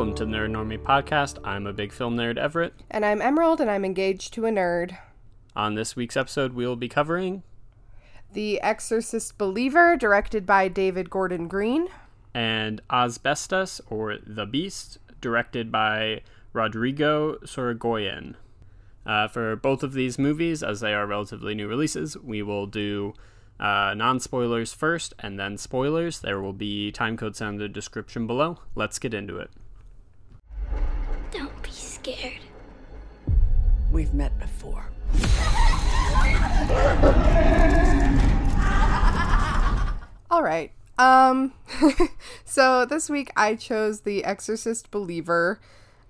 Welcome to the Nerd Normie podcast. I'm a big film nerd, Everett. And I'm Emerald, and I'm engaged to a nerd. On this week's episode, we will be covering The Exorcist Believer, directed by David Gordon Green, and As Bestas or The Beast, directed by Rodrigo Sorogoyen. Uh, for both of these movies, as they are relatively new releases, we will do uh, non spoilers first and then spoilers. There will be time codes in the description below. Let's get into it. Don't be scared. We've met before. All right. Um, so this week I chose The Exorcist Believer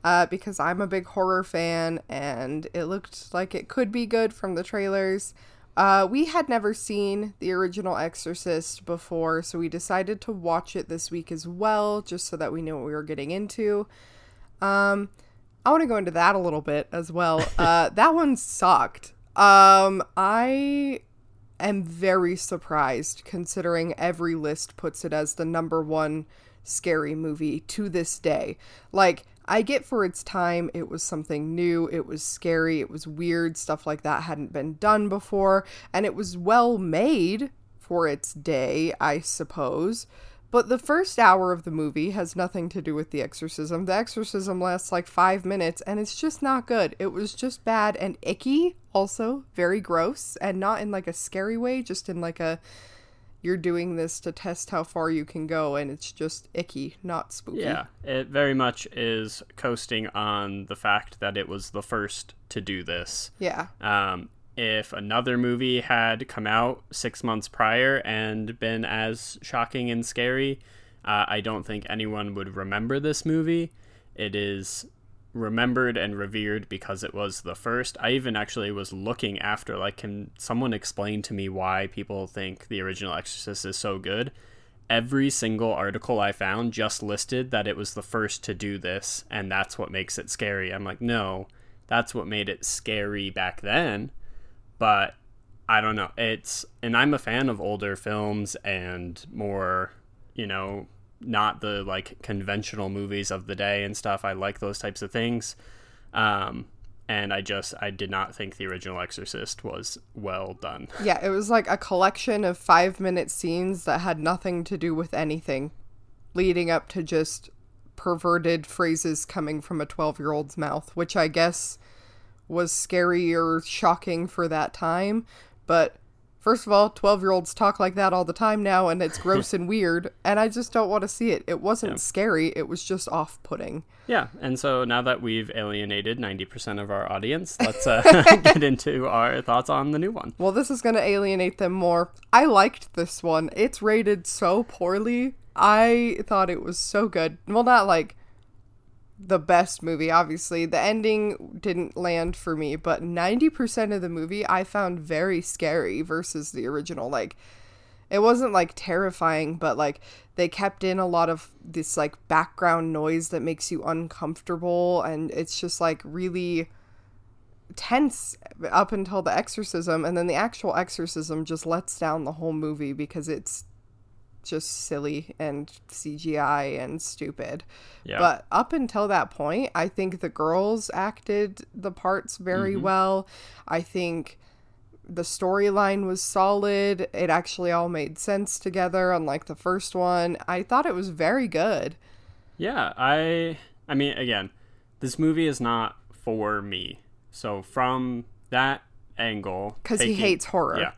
uh, because I'm a big horror fan and it looked like it could be good from the trailers. Uh, we had never seen the original Exorcist before, so we decided to watch it this week as well, just so that we knew what we were getting into. Um, I want to go into that a little bit as well. Uh, that one sucked. Um, I am very surprised considering every list puts it as the number one scary movie to this day. Like, I get for its time, it was something new, it was scary, it was weird, stuff like that hadn't been done before, and it was well made for its day, I suppose. But the first hour of the movie has nothing to do with the exorcism. The exorcism lasts like five minutes and it's just not good. It was just bad and icky, also very gross, and not in like a scary way, just in like a you're doing this to test how far you can go and it's just icky, not spooky. Yeah, it very much is coasting on the fact that it was the first to do this. Yeah. Um, if another movie had come out six months prior and been as shocking and scary, uh, I don't think anyone would remember this movie. It is remembered and revered because it was the first. I even actually was looking after, like, can someone explain to me why people think the original Exorcist is so good? Every single article I found just listed that it was the first to do this, and that's what makes it scary. I'm like, no, that's what made it scary back then but I don't know. It's and I'm a fan of older films and more, you know, not the like conventional movies of the day and stuff. I like those types of things. Um and I just I did not think the original Exorcist was well done. Yeah, it was like a collection of 5-minute scenes that had nothing to do with anything leading up to just perverted phrases coming from a 12-year-old's mouth, which I guess was scary or shocking for that time. But first of all, 12 year olds talk like that all the time now, and it's gross and weird, and I just don't want to see it. It wasn't Yeah. scary, it was just off putting. Yeah, and so now that we've alienated 90% of our audience, let's uh, get into our thoughts on the new one. Well, this is going to alienate them more. I liked this one. It's rated so poorly. I thought it was so good. Well, not like the best movie, obviously. The ending didn't land for me, but 90% of the movie I found very scary versus the original. Like, it wasn't like terrifying, but like they kept in a lot of this like background noise that makes you uncomfortable, and it's just like really tense up until the exorcism and then the actual exorcism just lets down the whole movie because it's just silly and CGI and stupid. Yeah. But up until that point, I think the girls acted the parts very well. I think the storyline was solid. It actually all made sense together unlike the first one. I thought it was very good. Yeah, I I mean again, this movie is not for me. So from that angle, Cuz he hates horror. Yeah.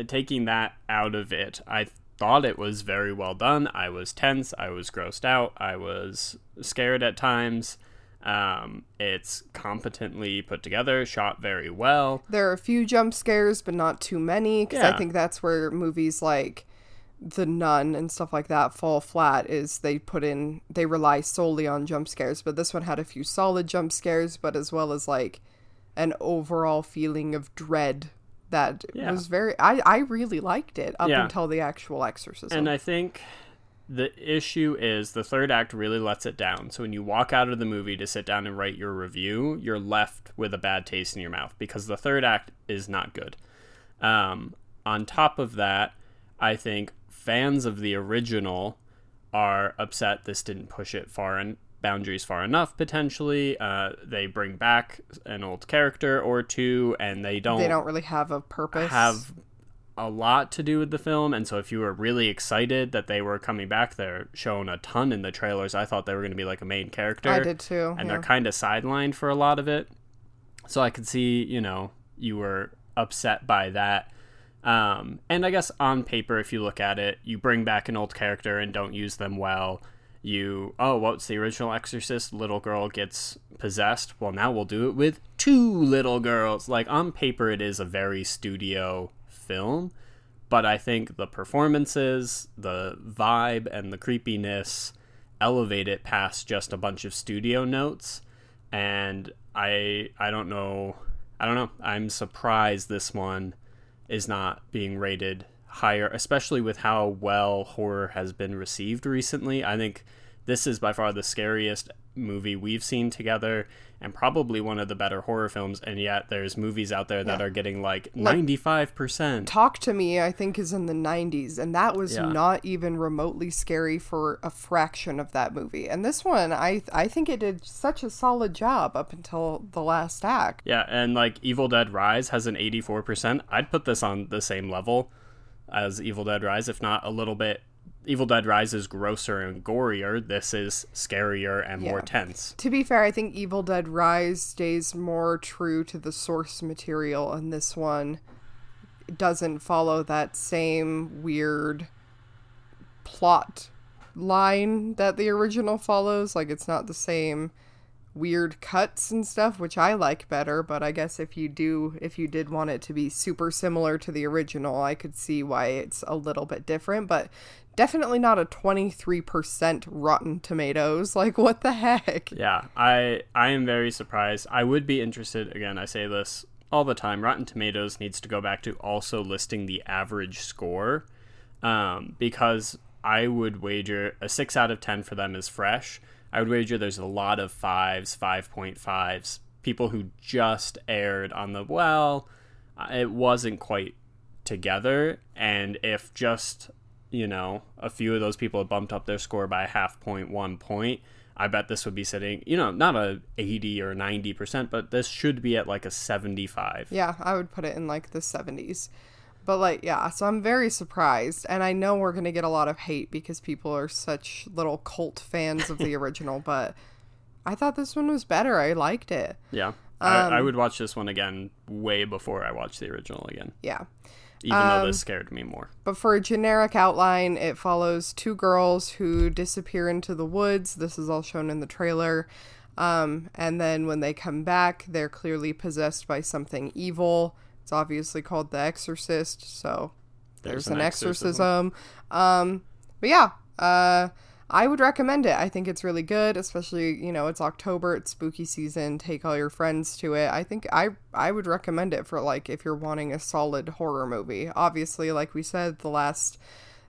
Uh, taking that out of it, I thought it was very well done. I was tense, I was grossed out, I was scared at times. Um, it's competently put together, shot very well. There are a few jump scares, but not too many. Because I think that's where movies like The Nun and stuff like that fall flat. Is they put in they rely solely on jump scares. But this one had a few solid jump scares, but as well as like an overall feeling of dread that Yeah. was very. I I really liked it up Yeah. until the actual exorcism. And I think the issue is the third act really lets it down. So when you walk out of the movie to sit down and write your review, you're left with a bad taste in your mouth because the third act is not good. Um, on top of that, I think fans of the original are upset this didn't push it far en- boundaries far enough potentially. Uh, they bring back an old character or two, and they don't They don't really have a purpose. have a lot to do with the film. And so, if you were really excited that they were coming back, they're shown a ton in the trailers. I thought they were going to be like a main character. I did too. and yeah. they're kind of sidelined for a lot of it. So I could see, you know, you were upset by that. Um, and I guess on paper, if you look at it, you bring back an old character and don't use them well. You, oh, what's the original Exorcist? Little girl gets possessed. Well, now we'll do it with two little girls. Like, on paper, it is a very studio film, but I think the performances, the vibe, and the creepiness elevate it past just a bunch of studio notes. And I, I don't know, I don't know. I'm surprised this one is not being rated higher, especially with how well horror has been received recently. I think this is by far the scariest movie we've seen together and probably one of the better horror films and yet there's movies out there that Yeah. are getting like Like- 95%. Talk to Me, I think, is in the 90s, and that was Yeah. not even remotely scary for a fraction of that movie. And this one, I I think it did such a solid job up until the last act. Yeah, and like Evil Dead Rise has an 84%. I'd put this on the same level as Evil Dead Rise, if not a little bit. Evil Dead Rise is grosser and gorier. This is scarier and more tense. To be fair, I think Evil Dead Rise stays more true to the source material, and this one doesn't follow that same weird plot line that the original follows. Like, it's not the same weird cuts and stuff, which I like better. But I guess if you do, if you did want it to be super similar to the original, I could see why it's a little bit different. But definitely not a 23% Rotten Tomatoes. Like, what the heck? Yeah, I I am very surprised. I would be interested again, I say this all the time. Rotten Tomatoes needs to go back to also listing the average score. Um, because I would wager a 6 out of 10 for them is fresh. I would wager there's a lot of 5s, 5.5s, people who just aired on the well, uh, it wasn't quite together and if just you know a few of those people had bumped up their score by a half point one point i bet this would be sitting you know not a 80 or 90 percent but this should be at like a 75 Yeah, I would put it in like the 70s. But like, yeah, so I'm very surprised. And I know we're going to get a lot of hate because people are such little cult fans of the original, but I thought this one was better. I liked it. yeah I, Um, I would watch this one again way before i watch the original again Yeah. even though Um, this scared me more But for a generic outline, it follows two girls who disappear into the woods. This is all shown in the trailer. Um, and then when they come back, they're clearly possessed by something evil. It's obviously called The Exorcist, so there's, an, exorcism. Um, but yeah, uh, I would recommend it. I think it's really good, especially you know it's October, it's spooky season. Take all your friends to it. I think I I would recommend it for like if you're wanting a solid horror movie. Obviously, like we said, the last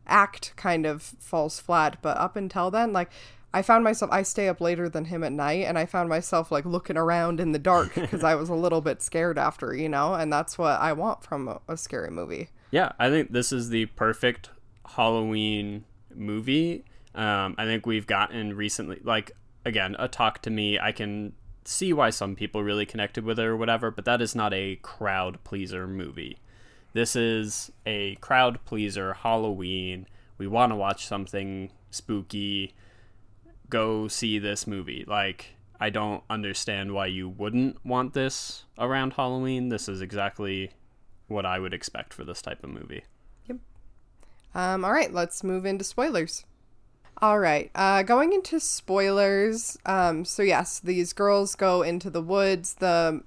act kind of falls flat, but up until then, like. I found myself I stay up later than him at night and I found myself like looking around in the dark because I was a little bit scared after, you know, and that's what I want from a, a scary movie. Yeah, I think this is the perfect Halloween movie. Um, I think we've gotten recently, like, again, a talk to me. I can see why some people really connected with it or whatever, but that is not a crowd pleaser movie. This is a crowd pleaser Halloween. We want to watch something spooky. Go see this movie. Like, I don't understand why you wouldn't want this around Halloween. This is exactly what I would expect for this type of movie. Um, all right, let's move into spoilers. All right, uh, going into spoilers. Um, so yes, these girls go into the woods. The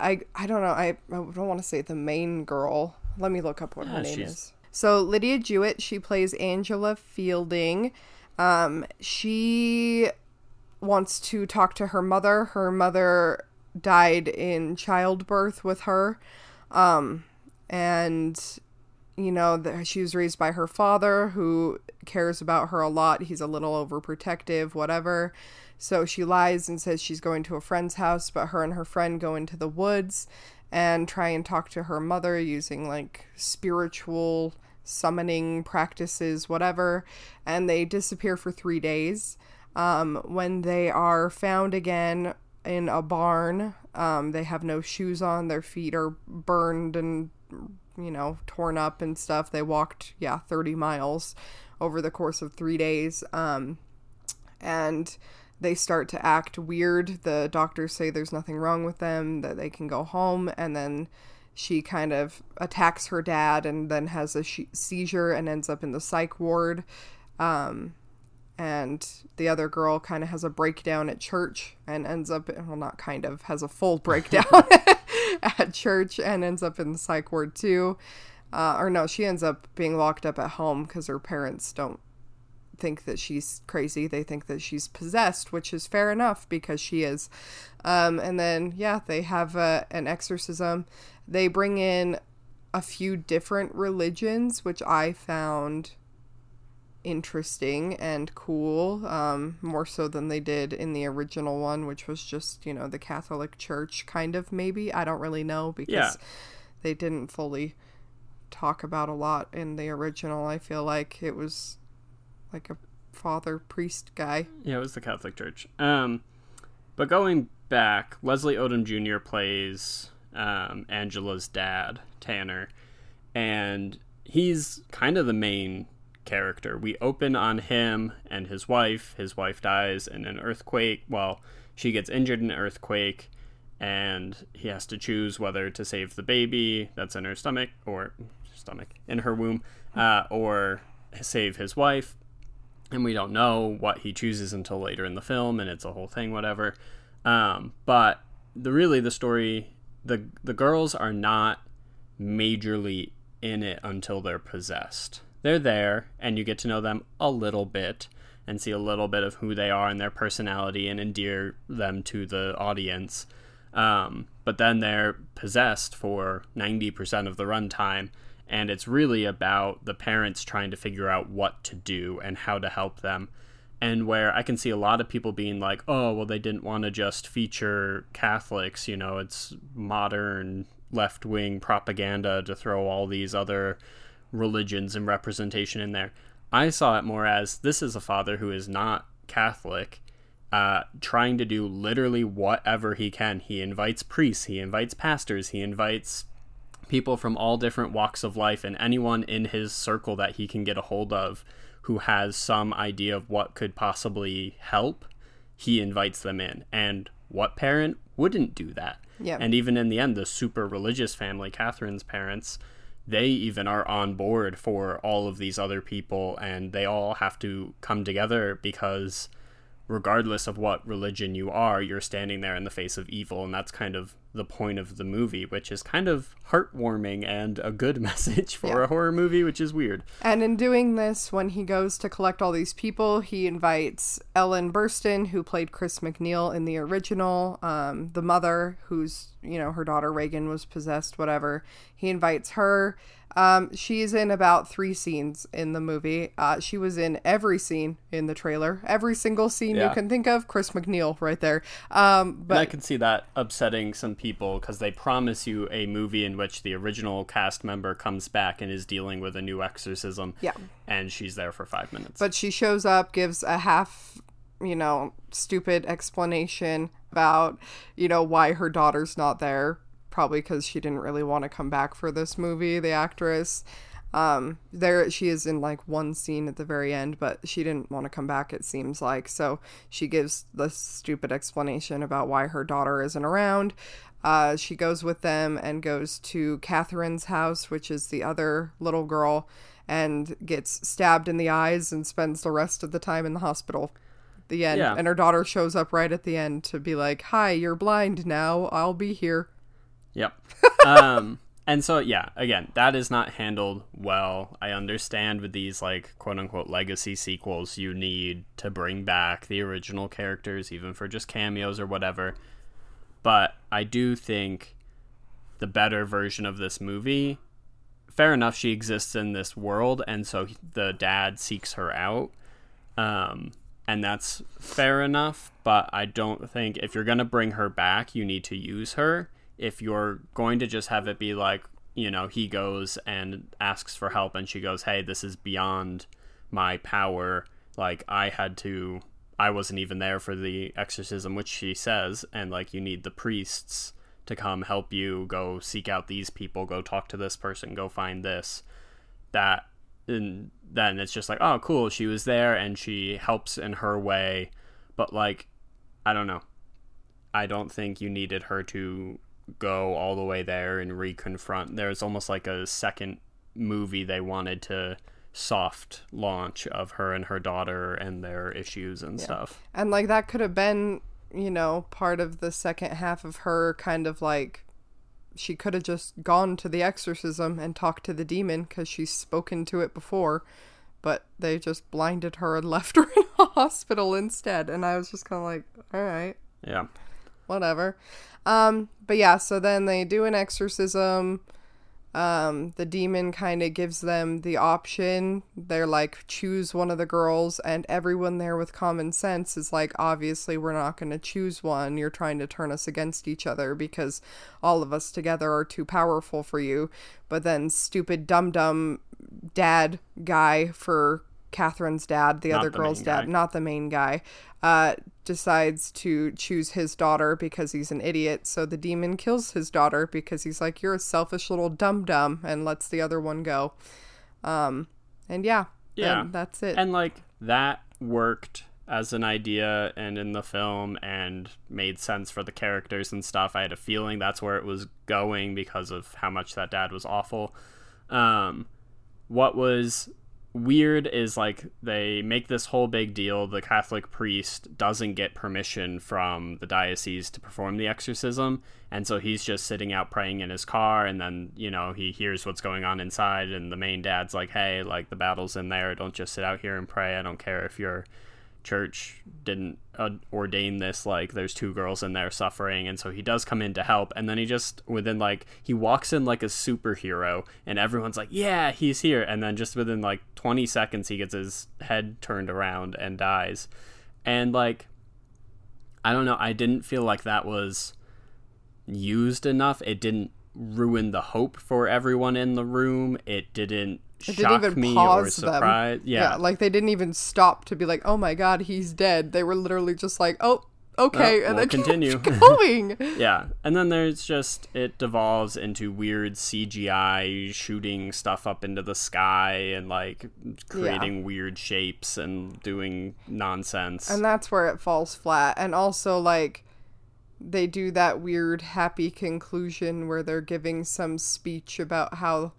I I don't know. I, I don't want to say the main girl. Let me look up what her name she's- is. So Lydia Jewett, she plays Angela Fielding. Um, she wants to talk to her mother. Her mother died in childbirth with her. Um, and you know, the, she was raised by her father who cares about her a lot. He's a little overprotective, whatever. So she lies and says she's going to a friend's house, but her and her friend go into the woods and try and talk to her mother using like spiritual summoning practices, whatever. And they disappear for three days. Um, when they are found again in a barn, um, they have no shoes on, their feet are burned and, you know, torn up and stuff. They walked, yeah, 30 miles over the course of three days. Um, and they start to act weird. The doctors say there's nothing wrong with them, that they can go home, and then she kind of attacks her dad and then has a sh- seizure and ends up in the psych ward. Um, and the other girl kind of has a breakdown at church and ends up, well, not kind of, has a full breakdown at church and ends up in the psych ward too. Uh, or no, she ends up being locked up at home because her parents don't think that she's crazy. They think that she's possessed, which is fair enough because she is. Um, and then, yeah, they have uh, an exorcism. They bring in a few different religions, which I found interesting and cool, um, more so than they did in the original one, which was just, you know, the Catholic Church, kind of, maybe. I don't really know because Yeah. they didn't fully talk about a lot in the original. I feel like it was like a father priest guy. Yeah, it was the Catholic Church. Um, but going back, Leslie Odom Jr. plays um, Angela's dad, Tanner, and he's kind of the main character. We open on him and his wife. His wife dies in an earthquake. Well, she gets injured in an earthquake, and he has to choose whether to save the baby that's in her stomach or stomach in her womb, uh, or save his wife and we don't know what he chooses until later in the film and it's a whole thing whatever um, but the really the story the the girls are not majorly in it until they're possessed. They're there and you get to know them a little bit and see a little bit of who they are and their personality and endear them to the audience. Um, but then they're possessed for 90% of the runtime and it's really about the parents trying to figure out what to do and how to help them and where i can see a lot of people being like oh well they didn't want to just feature catholics you know it's modern left-wing propaganda to throw all these other religions and representation in there. I saw it more as this is a father who is not catholic uh, trying to do literally whatever he can. He invites priests he invites pastors he invites people from all different walks of life and anyone in his circle that he can get a hold of who has some idea of what could possibly help, he invites them in. And what parent wouldn't do that? Yeah. And even in the end, the super religious family, Catherine's parents, they even are on board for all of these other people and they all have to come together because regardless of what religion you are, you're standing there in the face of evil, and that's kind of the point of the movie, which is kind of heartwarming and a good message for Yeah. a horror movie, which is weird. And in doing this, when he goes to collect all these people, he invites Ellen Burstyn, who played Chris MacNeil in the original, um, the mother, who's, you know, her daughter Regan was possessed, whatever. He invites her. Um, she's in about three scenes in the movie. Uh, she was in every scene in the trailer, every single scene Yeah. you can think of. Chris MacNeil right there. Um, But I can see that upsetting some people because they promise you a movie in which the original cast member comes back and is dealing with a new exorcism. Yeah. And she's there for five minutes. but she shows up, gives a half, you know, stupid explanation about, you know, why her daughter's not there. Probably because she didn't really want to come back for this movie, the actress. Um, there she is in like one scene at the very end, but she didn't want to come back, it seems like. So she gives the stupid explanation about why her daughter isn't around. Uh, she goes with them and goes to Catherine's house, which is the other little girl, and gets stabbed in the eyes and spends the rest of the time in the hospital. The end. Yeah. And her daughter shows up right at the end to be like, Hi, you're blind now. I'll be here. Yep. um, and so yeah, again, that is not handled well. I understand with these like quote unquote legacy sequels, you need to bring back the original characters, even for just cameos or whatever. But I do think the better version of this movie. Fair enough, she exists in this world, and so the dad seeks her out. Um, and that's fair enough, but I don't think if you're going to bring her back, you need to use her. If you're going to just have it be like, you know, he goes and asks for help, and she goes, Hey, this is beyond my power. Like, I had to I wasn't even there for the exorcism, which she says, and like you need the priests to come help you go seek out these people, go talk to this person, go find this. That and then it's just like, oh, cool, she was there and she helps in her way, but like, I don't know. I don't think you needed her to go all the way there and reconfront. There's almost like a second movie they wanted to soft launch of her and her daughter and their issues and stuff. And like that could have been, you know, part of the second half of her kind of like she could have just gone to the exorcism and talked to the demon because she's spoken to it before, but they just blinded her and left her in a hospital instead. And I was just kind of like, all right, Yeah. Whatever. Um, but yeah, so then they do an exorcism. Um, the demon kind of gives them the option. They're like, choose one of the girls, and everyone there with common sense is like, obviously, we're not going to choose one. You're trying to turn us against each other because all of us together are too powerful for you. But then, stupid, dumb, dumb dad guy for Catherine's dad, the Not other the girl's dad, guy. not the main guy, uh, decides to choose his daughter because he's an idiot. So the demon kills his daughter because he's like, "You're a selfish little dum dum," and lets the other one go. Um, and yeah, Yeah. that's it. And like that worked as an idea and in the film and made sense for the characters and stuff. I had a feeling that's where it was going because of how much that dad was awful. Um, what was weird is like they make this whole big deal. The Catholic priest doesn't get permission from the diocese to perform the exorcism, and so he's just sitting out praying in his car. And then you know he hears what's going on inside, and the main dad's like, "Hey, like the battle's in there. Don't just sit out here and pray. I don't care if your church didn't uh, ordain this like there's two girls in there suffering and so he does come in to help and then he just within like he walks in like a superhero and everyone's like yeah he's here and then just within like 20 seconds he gets his head turned around and dies. And like i don't know i didn't feel like that was used enough. It didn't ruin the hope for everyone in the room. It didn't shock didn't even me or pause them. surprise yeah like they didn't even stop to be like, "Oh my god, he's dead." They were literally just like, "Oh, okay," Oh, and we'll then continue. going. Yeah, and then there's just it devolves into weird CGI shooting stuff up into the sky and like creating weird shapes and doing nonsense. And that's where it falls flat. And also, like, they do that weird happy conclusion where they're giving some speech about how,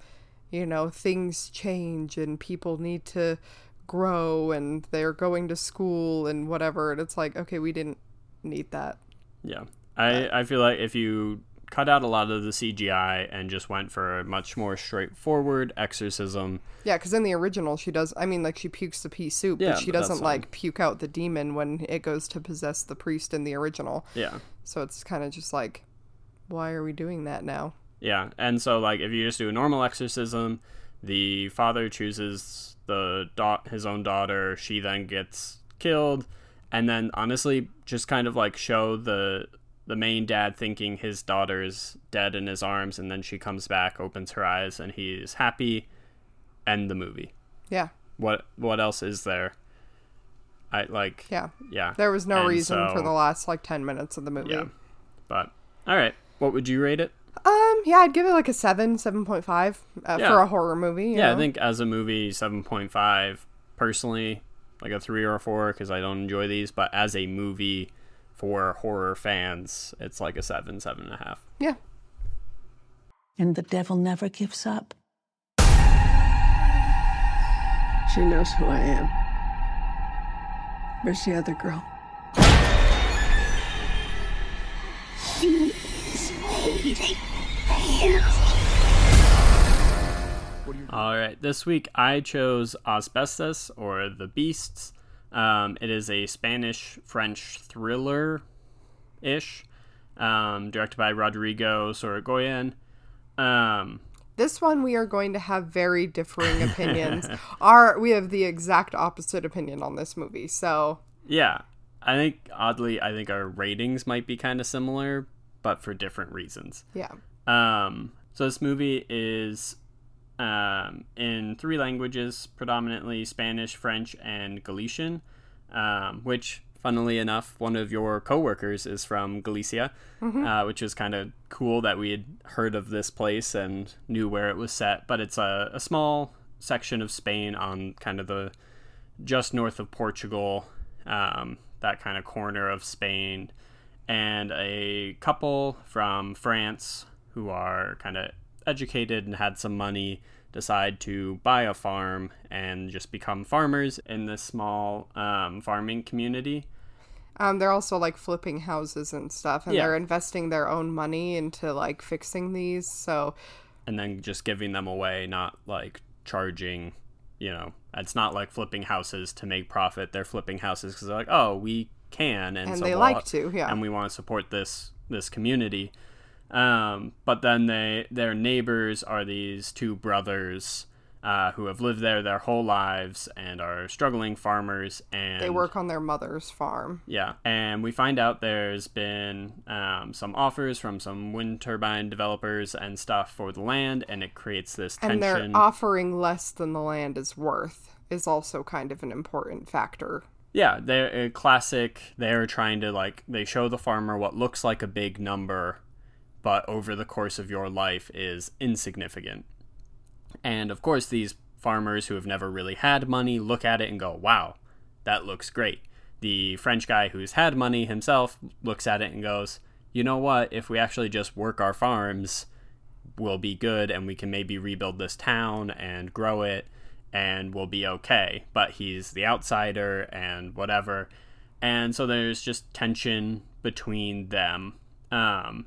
you know, things change and people need to grow and they're going to school and whatever. And it's like, okay, we didn't need that. yeah, I I feel like if you cut out a lot of the CGI and just went for a much more straightforward exorcism, Yeah, because in the original, she does. I mean, like she pukes the pea soup, Yeah, but she but doesn't like puke out the demon when it goes to possess the priest in the original. yeah. So it's kind of just like, why are we doing that now? Yeah, and so like if you just do a normal exorcism, the father chooses the da- his own daughter. She then gets killed, and then honestly, just kind of like show the the main dad thinking his daughter's dead in his arms, and then she comes back, opens her eyes, and he's happy. End the movie. Yeah, What what else is there? I like yeah. yeah. There was no And reason for the last like ten minutes of the movie. yeah, but all right. What would you rate it? Um, yeah, I'd give it like a seven, seven point five uh, Yeah. for a horror movie. you yeah, know? I think as a movie, seven point five. Personally, like a three or a four because I don't enjoy these. But as a movie for horror fans, it's like a seven, seven and a half. Yeah, And the devil never gives up. She knows who I am. Where's the other girl? All right, this week I chose As Bestas or The Beasts. Um, it is a Spanish French thriller ish, um, directed by Rodrigo Sorogoyen. Um, this one we are going to have very differing opinions. Our we have the exact opposite opinion on this movie. So Yeah, I think oddly, I think our ratings might be kind of similar, but for different reasons. yeah, Um, so this movie is um, in three languages, predominantly Spanish, French, and Galician. Um, which funnily enough, one of your coworkers is from Galicia, uh, which is kind of cool that we had heard of this place and knew where it was set. But it's a, a small section of Spain on kind of the just north of Portugal, um, that kind of corner of Spain, and a couple from France who are kind of educated and had some money decide to buy a farm and just become farmers in this small um, farming community. Um, they're also like flipping houses and stuff, and Yeah. they're investing their own money into like fixing these. So and then just giving them away, not like charging. You know, it's not like flipping houses to make profit. They're flipping houses because they're like, oh, we can, and, And so they we'll- like to, yeah. and we want to support this this community. Um, but then they their neighbors are these two brothers uh, who have lived there their whole lives and are struggling farmers, and they work on their mother's farm. yeah, and we find out there's been um, some offers from some wind turbine developers and stuff for the land, and it creates this tension. And they're offering less than the land is worth is also kind of an important factor. yeah, they're a classic. They're trying to like they show the farmer what looks like a big number, but over the course of your life is insignificant. And of course, these farmers who have never really had money look at it and go, "Wow, that looks great." The French guy who's had money himself looks at it and goes, "You know what? If we actually just work our farms, we'll be good and we can maybe rebuild this town and grow it and we'll be okay. But he's the outsider and whatever. And so there's just tension between them. Um,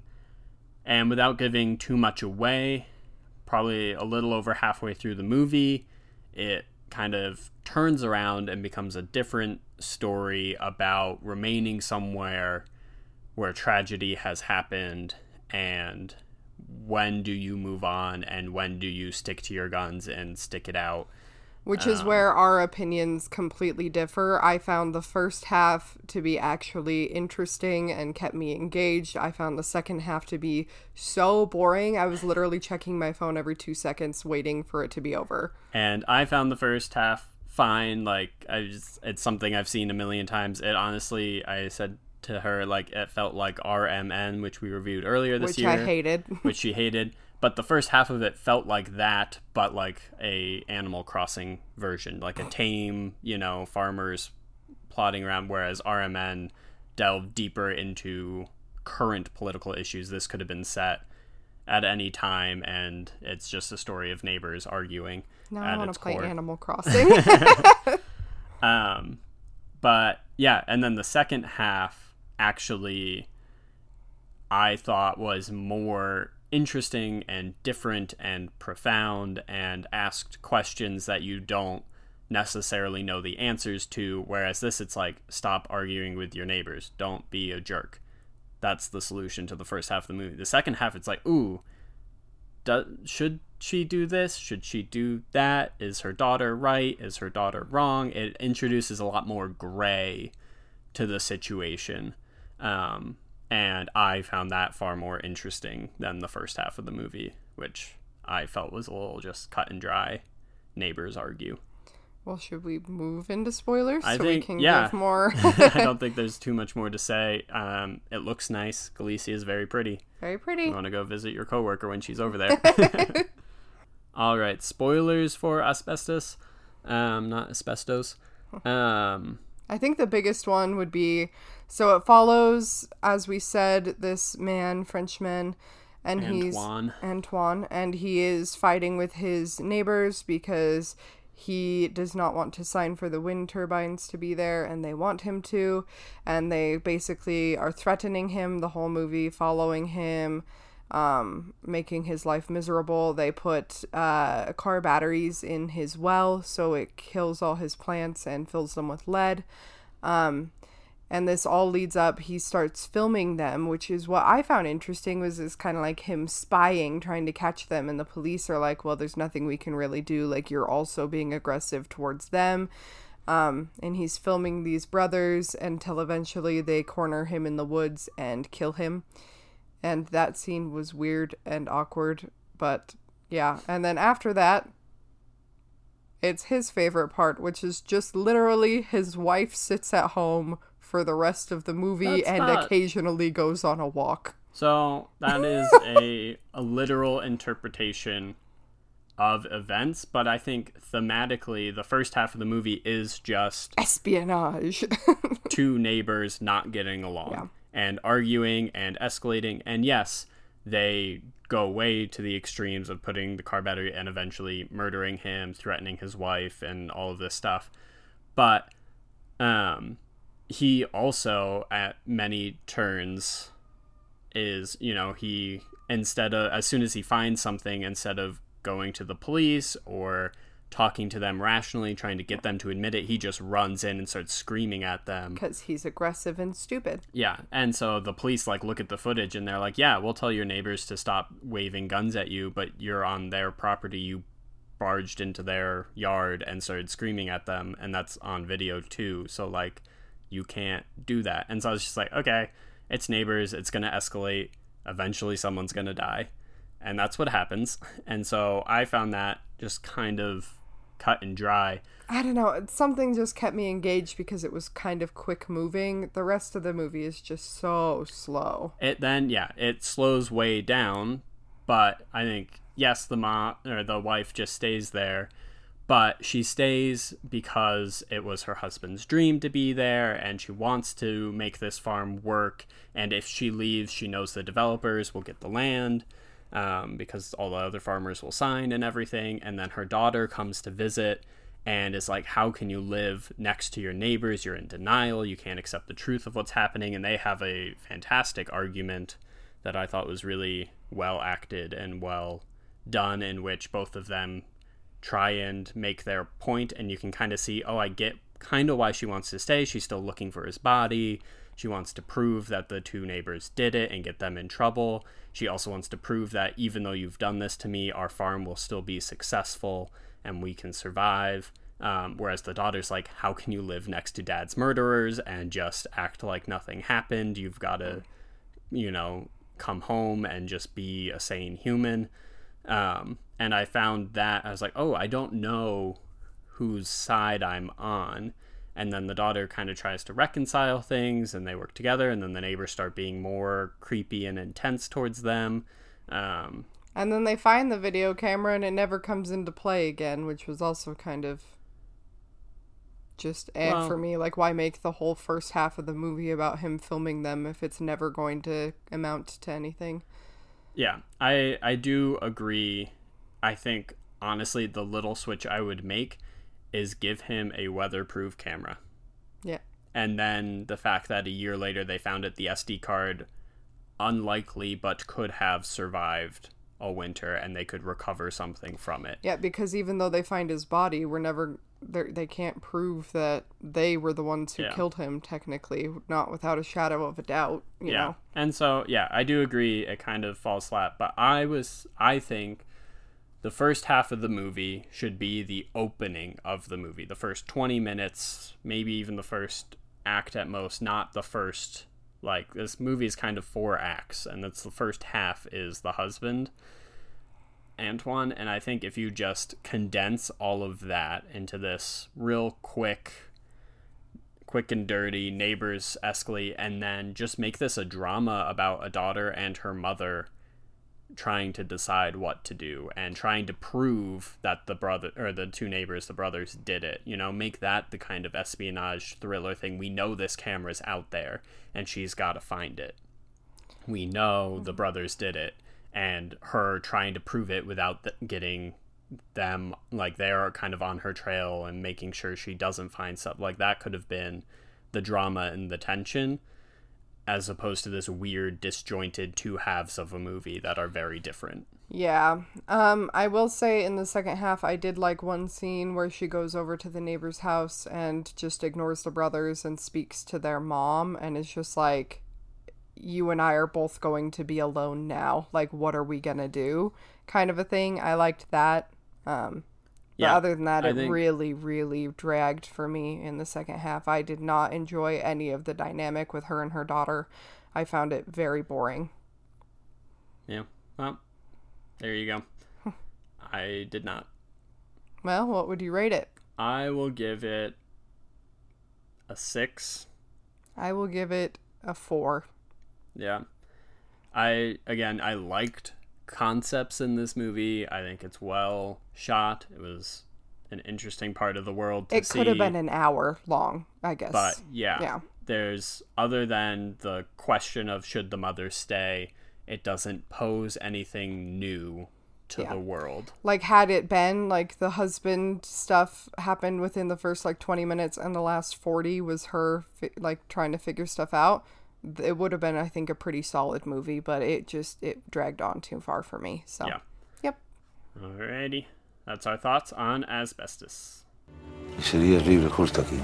and without giving too much away, probably a little over halfway through the movie, it kind of turns around and becomes a different story about remaining somewhere where tragedy has happened and when do you move on and when do you stick to your guns and stick it out Which Um, is where our opinions completely differ. I found the first half to be actually interesting and kept me engaged. I found the second half to be so boring. I was literally checking my phone every two seconds, waiting for it to be over. and i found the first half fine like i just it's something i've seen a million times it honestly i said to her like it felt like R.M.N. which we reviewed earlier this which year which I hated. which she hated but the first half of it felt like that but like a animal crossing version like a tame you know farmers plodding around whereas R.M.N. delved deeper into current political issues this could have been set at any time and it's just a story of neighbors arguing now I want to play core. Animal Crossing. Um, but yeah, and then the second half actually, I thought was more interesting and different and profound and asked questions that you don't necessarily know the answers to. Whereas this, it's like, stop arguing with your neighbors, don't be a jerk. That's the solution to the first half of the movie. The second half, it's like, ooh, does, should she do this? Should she do that? Is her daughter right? Is her daughter wrong? It introduces a lot more gray to the situation. Um, and I found that far more interesting than the first half of the movie, which I felt was a little just cut and dry. Neighbors argue. well, should we move into spoilers I so think- we can yeah. give more? I don't think there's too much more to say. Um, it looks nice. Galicia is very pretty. Very pretty. You want to go visit your coworker when she's over there. All right, spoilers for asbestos. Um, not asbestos. Um, I think the biggest one would be so it follows, as we said, this man, Frenchman, and he's Antoine. Antoine, and he is fighting with his neighbors because he does not want to sign for the wind turbines to be there, and they want him to, and they basically are threatening him the whole movie, following him. Um, making his life miserable. They put uh, car batteries in his well so it kills all his plants and fills them with lead. Um, and this all leads up he starts filming them which is what i found interesting was is kind of like him spying trying to catch them and the police are like well there's nothing we can really do like you're also being aggressive towards them. Um, and he's filming these brothers until eventually they corner him in the woods and kill him. And that scene was weird and awkward but yeah. And then after that it's his favorite part which is just literally his wife sits at home for the rest of the movie That's and not- occasionally goes on a walk. So that is a a literal interpretation of events, but I think thematically the first half of the movie is just Espionage. two neighbors not getting along Yeah. and arguing and escalating and yes, they go way to the extremes of putting the car battery and eventually murdering him, threatening his wife and all of this stuff. But um he also at many turns is you know he instead of as soon as he finds something instead of going to the police or talking to them rationally trying to get them to admit it he just runs in and starts screaming at them Because he's aggressive and stupid. yeah and so the police like look at the footage and they're like yeah we'll tell your neighbors to stop waving guns at you but you're on their property you barged into their yard and started screaming at them and that's on video too so like you can't do that and so i was just like okay it's neighbors it's going to escalate eventually someone's going to die and that's what happens and so i found that just kind of cut and dry I don't know. Something just kept me engaged because it was kind of quick moving. The rest of the movie is just so slow. it then yeah it slows way down but i think yes the mom or the wife just stays there but she stays because it was her husband's dream to be there and she wants to make this farm work and if she leaves she knows the developers will get the land um, because all the other farmers will sign and everything and then her daughter comes to visit and is like how can you live next to your neighbors? You're in denial. You can't accept the truth of what's happening. And they have a fantastic argument that i thought was really well acted and well done in which both of them try and make their point and you can kind of see oh i get kind of why she wants to stay she's still looking for his body she wants to prove that the two neighbors did it and get them in trouble. She also wants to prove that even though you've done this to me our farm will still be successful and we can survive. Um, whereas the daughter's like how can you live next to dad's murderers and just act like nothing happened? You've got to you know come home and just be a sane human. Um, and I found that I was like, oh, I don't know whose side I'm on. And then the daughter kind of tries to reconcile things, and they work together. And then the neighbors start being more creepy and intense towards them. Um, And then they find the video camera and it never comes into play again, which was also kind of just eh Well- for me. Like, why make the whole first half of the movie about him filming them if it's never going to amount to anything? yeah, I I do agree. I think honestly, the little switch I would make is give him a weatherproof camera. Yeah. and then the fact that a year later they found it the SD card unlikely but could have survived a winter and they could recover something from it. Yeah, because even though they find his body, we're never they can't prove that they were the ones who Yeah. killed him. Technically, not without a shadow of a doubt. You yeah. know. And so yeah, I do agree it kind of falls flat, but I was I think the first half of the movie should be the opening of the movie. The first 20 minutes, maybe even the first act at most, not the first like this movie is kind of four acts and that's the first half is the husband Antoine and I think if you just condense all of that into this real quick quick and dirty neighbors escalate and then just make this a drama about a daughter and her mother trying to decide what to do and trying to prove that the brother or the two neighbors the brothers did it you know? Make that the kind of espionage thriller thing. We know this camera's out there and she's got to find it. We know the mm-hmm. brothers did it and her trying to prove it without th- getting them like they're kind of on her trail and making sure she doesn't find stuff like that could have been the drama and the tension as opposed to this weird disjointed two halves of a movie that are very different Yeah. Um, I will say in the second half, I did like one scene where she goes over to the neighbor's house and just ignores the brothers and speaks to their mom, and it's just like, you and I are both going to be alone now. Like, what are we gonna do? Kind of a thing. I liked that. Um, Yeah, other than that, I it think- really, really dragged for me in the second half. I did not enjoy any of the dynamic with her and her daughter. I found it very boring. yeah well there you go i did not Well, what would you rate it? i will give it a six I will give it a four. Yeah. I again I liked concepts in this movie. I think it's well shot. It was an interesting part of the world to It see. could have been an hour long, I guess. but yeah, Yeah. There's other than the question of should the mother stay, it doesn't pose anything new to Yeah. the world. like had it been like the husband stuff happened within the first like 20 minutes and the last 40 was her fi- like trying to figure stuff out it would have been i think a pretty solid movie but it just it dragged on too far for me so Yeah. yep Alrighty. That's our thoughts on As Bestas. Y serías libre justo aquí.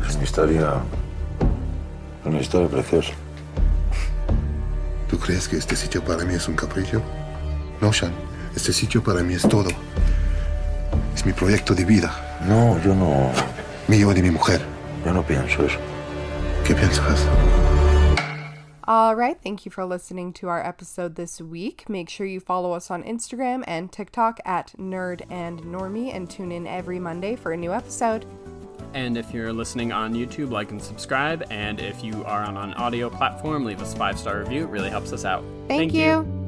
Es una historia. Una historia preciosa. ¿Tú crees que este sitio para mí es un capricho? No, Sean. Este sitio para mí es todo. Es mi proyecto de vida. No, yo no. Mío y de mi mujer. Yo no pienso eso. ¿Qué piensas? all right thank you for listening to our episode this week make sure you follow us on instagram and tiktok at nerd and normie and tune in every monday for a new episode And if you're listening on YouTube, like and subscribe. And if you are on an audio platform, leave us a five star review. It really helps us out. thank, you.